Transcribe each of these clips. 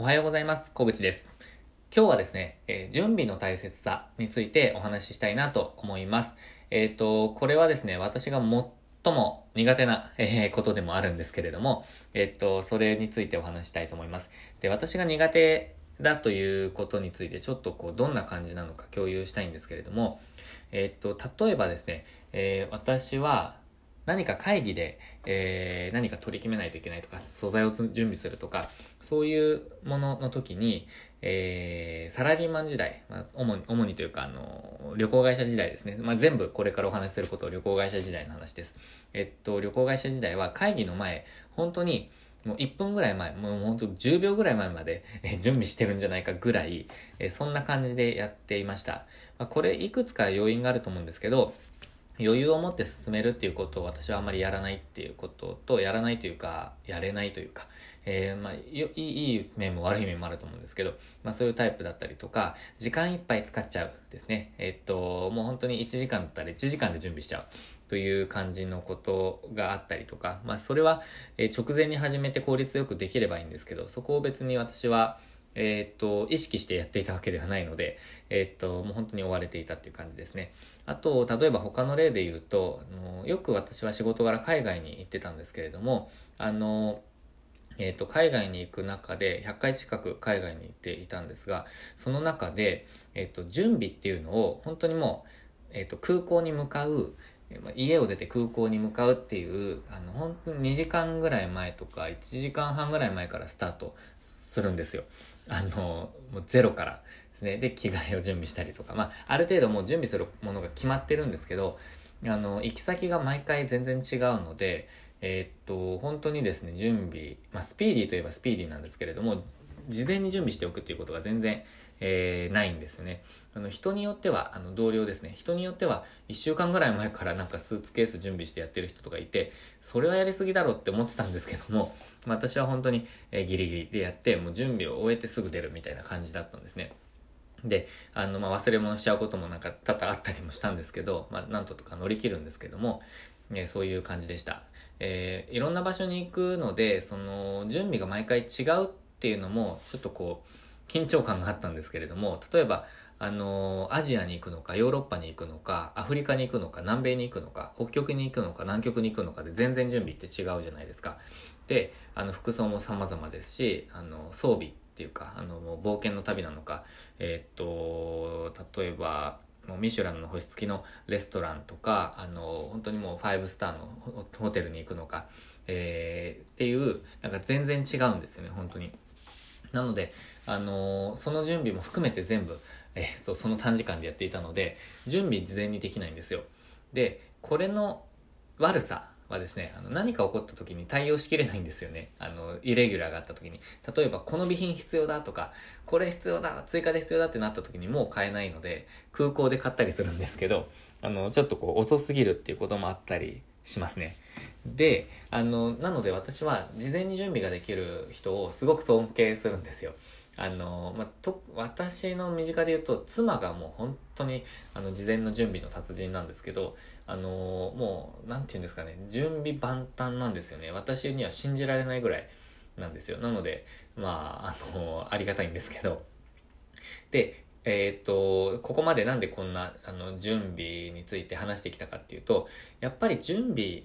おはようございます。小口です。今日はですね、えー準備の大切さについてお話ししたいなと思います。えっ、と、これはですね、私が最も苦手な、えーことでもあるんですけれども、えっ、と、それについてお話したいと思います。で、私が苦手だということについてちょっとこう、どんな感じなのか共有したいんですけれども、えっ、と、例えばですね、え私は何か会議で、え何か取り決めないといけないとか、素材を準備するとか、そういうものの時に、えーサラリーマン時代、まあ、主に、主にというか、あの、旅行会社時代ですね。まあ、全部これからお話しすることを旅行会社時代の話です。えっと、旅行会社時代は会議の前、本当に、もう1分ぐらい前、もう本当10秒ぐらい前まで、え準備してるんじゃないかぐらい、えそんな感じでやっていました。まあ、これ、いくつか要因があると思うんですけど、余裕を持って進めるっていうことを私はあんまりやらないっていうことと、やらないというか、やれないというか、えーまあ、いい面も悪い面もあると思うんですけど、まあそういうタイプだったりとか、時間いっぱい使っちゃうですね。えっと、もう本当に1時間だったら1時間で準備しちゃう。という感じのことがあったりとか、まあそれは、え直前に始めて効率よくできればいいんですけど、そこを別に私は、えっと、意識してやっていたわけではないので、えっと、もう本当に追われていたっていう感じですね。あと、例えば他の例で言うと、あのよく私は仕事柄海外に行ってたんですけれども、あの、えっ、と、海外に行く中で、100回近く海外に行っていたんですが、その中で、えっ、と、準備っていうのを、本当にもう、えっ、と、空港に向かう、家を出て空港に向かうっていう、あの、本当に2時間ぐらい前とか、1時間半ぐらい前からスタートするんですよ。あの、もうゼロからですね。で、着替えを準備したりとか、まあ、ある程度もう準備するものが決まってるんですけど、あの、行き先が毎回全然違うので、えーっと、本当にですね、準備、まあ、スピーディーといえばスピーディーなんですけれども、事前に準備しておくっていうことが全然、えーないんですよね。あの、人によっては、あの、同僚ですね、人によっては、1週間ぐらい前からなんかスーツケース準備してやってる人とかいて、それはやりすぎだろって思ってたんですけども、まあ私は本当に、えーギリギリでやって、もう準備を終えてすぐ出るみたいな感じだったんですね。で、あの、まあ、忘れ物しちゃうこともなんか多々あったりもしたんですけど、まあ、なんとか乗り切るんですけども、えーそういう感じでした。えーいろんな場所に行くので、その、準備が毎回違うっていうのも、ちょっとこう、緊張感があったんですけれども、例えば、あのーアジアに行くのか、ヨーロッパに行くのか、アフリカに行くのか、南米に行くのか、北極に行くのか、南極に行くのかで全然準備って違うじゃないですか。で、あの、服装も様々ですし、あの、装備っていうか、あの、もう冒険の旅なのか、えーっと、例えば、もうミシュランの星付きのレストランとか、あの、本当にもうファイブスターのホテルに行くのか、えーっていう、なんか全然違うんですよね、本当に。なので、あのその準備も含めて全部、えーそう、その短時間でやっていたので、準備事前にできないんですよ。で、これの悪さはですね、あの何か起こった時に対応しきれないんですよね。あの、イレギュラーがあった時に。例えば、この備品必要だとか、これ必要だ、追加で必要だってなった時にもう買えないので、空港で買ったりするんですけど、あの、ちょっとこう遅すぎるっていうこともあったりしますね。で、あの、なので私は事前に準備ができる人をすごく尊敬するんですよ。あの、まあ、と、私の身近で言うと、妻がもう本当に、あの、事前の準備の達人なんですけど、あの、もう、なんて言うんですかね、準備万端なんですよね。私には信じられないぐらいなんですよ。なので、まあ、あの、ありがたいんですけど。で、えっ、と、ここまでなんでこんな、あの、準備について話してきたかっていうと、やっぱり準備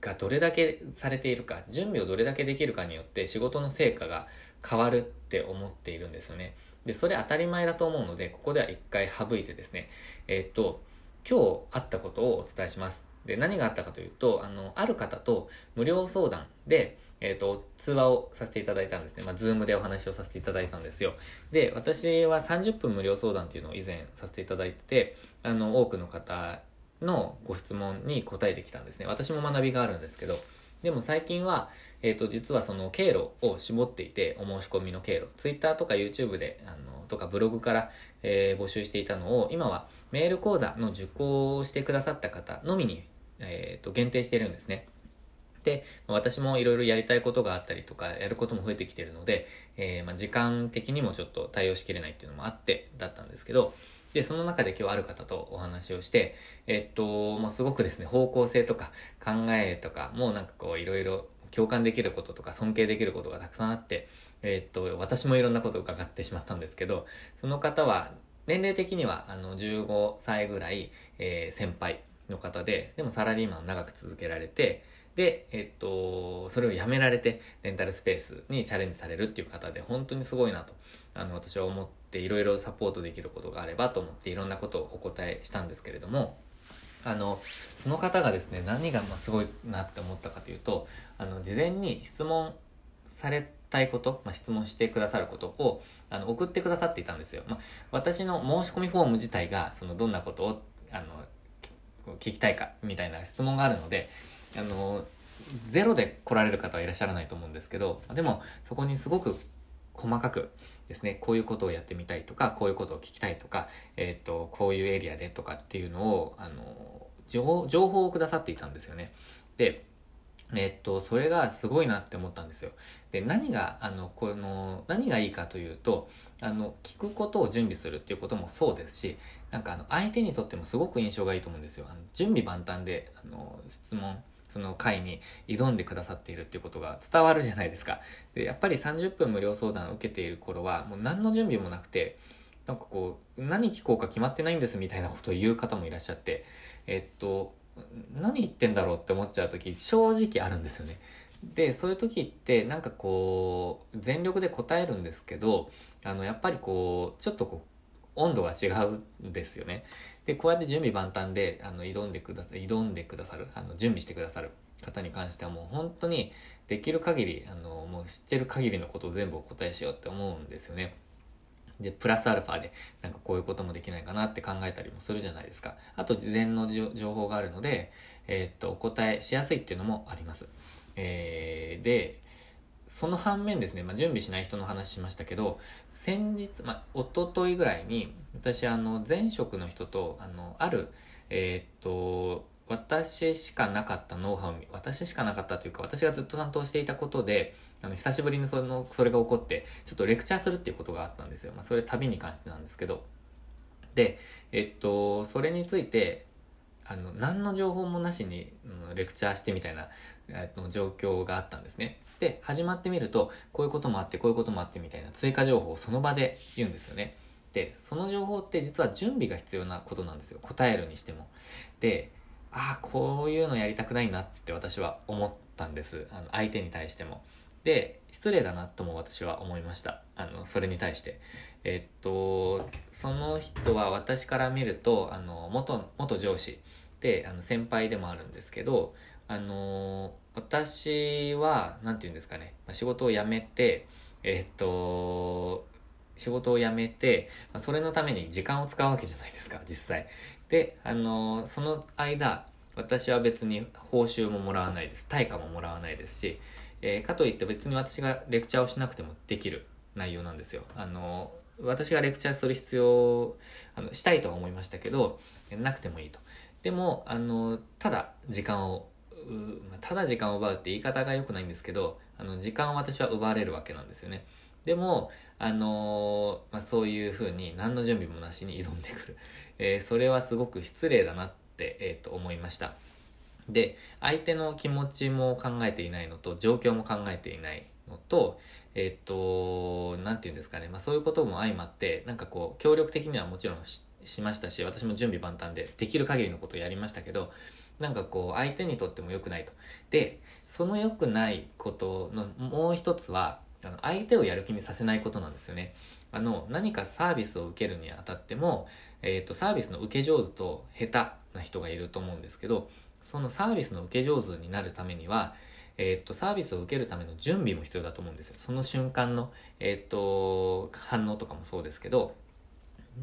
がどれだけされているか、準備をどれだけできるかによって仕事の成果が変わるって思っているんですよね。で、それ当たり前だと思うので、ここでは一回省いてですね、えっ、と、今日あったことをお伝えします。で、何があったかというと、あの、ある方と無料相談で、えっ、と、通話をさせていただいたんですね。まあ、ズームでお話をさせていただいたんですよ。で、私は30分無料相談っていうのを以前させていただいてて、あの、多くの方のご質問に答えてきたんですね。私も学びがあるんですけど、でも最近は、えっ、と、実はその経路を絞っていて、お申し込みの経路、Twitter とか YouTube で、あの、とかブログから、えー募集していたのを、今はメール講座の受講をしてくださった方のみに、えっ、と、限定してるんですね。で、私もいろいろやりたいことがあったりとか、やることも増えてきてるので、えーまあ、時間的にもちょっと対応しきれないっていうのもあって、だったんですけど、で、その中で今日ある方とお話をして、えっと、もうすごくですね、方向性とか考えとか、もうなんかこういろいろ共感できることとか尊敬できることがたくさんあって、えっと、私もいろんなことを伺ってしまったんですけど、その方は、年齢的には、あの、15歳ぐらい、えー、先輩の方で、でもサラリーマン長く続けられて、で、えっと、それをやめられて、レンタルスペースにチャレンジされるっていう方で、本当にすごいなと、あの、私は思って、いろいろサポートできることがあればと思って、いろんなことをお答えしたんですけれども、あの、その方がですね、何がますごいなって思ったかというと、あの、事前に質問されたいこと、まあ、質問してくださることを、あの、送ってくださっていたんですよ。まあ、私の申し込みフォーム自体が、その、どんなことを、あの、聞きたいか、みたいな質問があるので、あの、ゼロで来られる方はいらっしゃらないと思うんですけど、でも、そこにすごく細かくですね、こういうことをやってみたいとか、こういうことを聞きたいとか、えっ、ー、と、こういうエリアでとかっていうのを、あの、情報をくださっていたんですよね。で、えっと、それがすごいなって思ったんですよ。で、何が、あの、この、何がいいかというと、あの、聞くことを準備するっていうこともそうですし、なんかあの、相手にとってもすごく印象がいいと思うんですよ。あの準備万端で、あの、質問、その回に挑んでくださっているっていうことが伝わるじゃないですか。で、やっぱり30分無料相談を受けている頃は、もう何の準備もなくて、なんかこう、何聞こうか決まってないんですみたいなことを言う方もいらっしゃって、えっと、何言ってんだろうって思っちゃう時正直あるんですよね。でそういう時ってなんかこう全力で答えるんですけどあのやっぱりこうちょっとこう温度が違うんですよね。でこうやって準備万端であの挑んでくださ挑んでくださるあの準備してくださる方に関してはもう本当にできる限りあのもう知ってる限りのことを全部お答えしようって思うんですよね。で、プラスアルファで、なんかこういうこともできないかなって考えたりもするじゃないですか。あと、事前の情報があるので、えー、っと、お答えしやすいっていうのもあります。えー、で、その反面ですね、まあ、準備しない人の話しましたけど、先日、まあ、おとといぐらいに、私、あの、前職の人と、あの、ある、えー、っと、私しかなかったノウハウ、私しかなかったというか、私がずっと担当していたことで、あの、久しぶりにその、それが起こって、ちょっとレクチャーするっていうことがあったんですよ。まあ、それ旅に関してなんですけど。で、えっと、それについて、あの、何の情報もなしに、うん、レクチャーしてみたいな、えっと、状況があったんですね。で、始まってみると、こういうこともあって、こういうこともあってみたいな追加情報をその場で言うんですよね。で、その情報って実は準備が必要なことなんですよ。答えるにしても。で、ああ、こういうのやりたくないなって私は思ったんです。あの、相手に対しても。で、失礼だなとも私は思いました。あの、それに対して。えっと、その人は私から見ると、あの、元、元上司で、あの、先輩でもあるんですけど、あの、私は、なんて言うんですかね、仕事を辞めて、えっと、仕事を辞めて、それのために時間を使うわけじゃないですか、実際。で、あの、その間、私は別に報酬ももらわないです。対価ももらわないですし、えー、かといって別に私がレクチャーをしなくてもできる内容なんですよ。あの、私がレクチャーする必要、あの、したいとは思いましたけど、なくてもいいと。でも、あの、ただ時間を、ただ時間を奪うって言い方が良くないんですけど、あの、時間を私は奪われるわけなんですよね。でも、あのまあ、そういうふうに何の準備もなしに挑んでくる。えー、それはすごく失礼だなって、えー、と思いました。で、相手の気持ちも考えていないのと、状況も考えていないのと、えっ、と、なんて言うんですかね、まあそういうことも相まって、なんかこう、協力的にはもちろんししましたし、私も準備万端でできる限りのことをやりましたけど、なんかこう、相手にとっても良くないと。で、その良くないことのもう一つは、あの相手をやる気にさせないことなんですよね。あの、何かサービスを受けるにあたっても、えっ、と、サービスの受け上手と下手な人がいると思うんですけど、そのサービスの受け上手になるためには、えっ、と、サービスを受けるための準備も必要だと思うんですよ。その瞬間の、えっ、と、反応とかもそうですけど、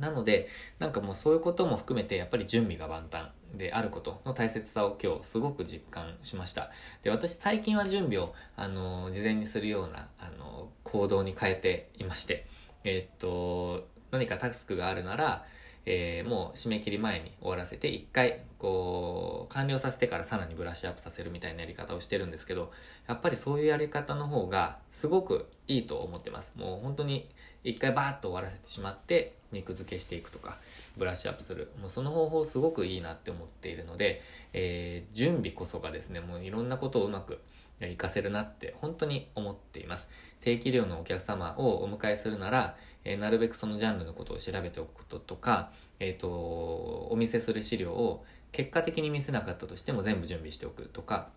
なので、なんかもうそういうことも含めて、やっぱり準備が万端であることの大切さを今日すごく実感しました。で、私最近は準備を、あの、事前にするような、あの、行動に変えていまして、えっと、何かタスクがあるなら、えー、もう締め切り前に終わらせて、一回、こう、完了させてからさらにブラッシュアップさせるみたいなやり方をしてるんですけど、やっぱりそういうやり方の方が、すごくいいと思ってます。もう本当に、一回バーッと終わらせてしまって、肉付けしていくとか、ブラッシュアップする。もうその方法すごくいいなって思っているので、えー、準備こそがですね、もういろんなことをうまく活かせるなって本当に思っています。定期利用のお客様をお迎えするなら、えー、なるべくそのジャンルのことを調べておくこととか、えっ、ー、と、お見せする資料を結果的に見せなかったとしても全部準備しておくとか、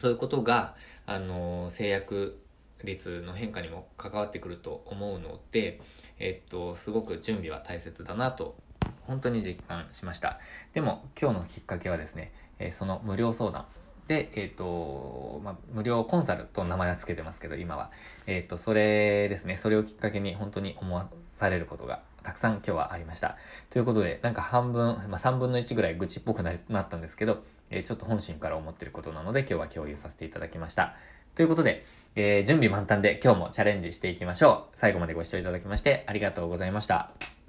そういうことが、あの制約率の変化にも関わってくると思うので、えっと、すごく準備は大切だなと、本当に実感しました。でも、今日のきっかけはですね、えその無料相談。で、えっ、と、まあ、無料コンサルと名前は付けてますけど、今は。えっ、と、それですね、それをきっかけに本当に思わされることがたくさん今日はありました。ということで、なんか半分、まあ、3分の1ぐらい愚痴っぽくなったんですけど、えー、ちょっと本心から思ってることなので今日は共有させていただきました。ということで、えー、準備満タンで今日もチャレンジしていきましょう。最後までご視聴いただきましてありがとうございました。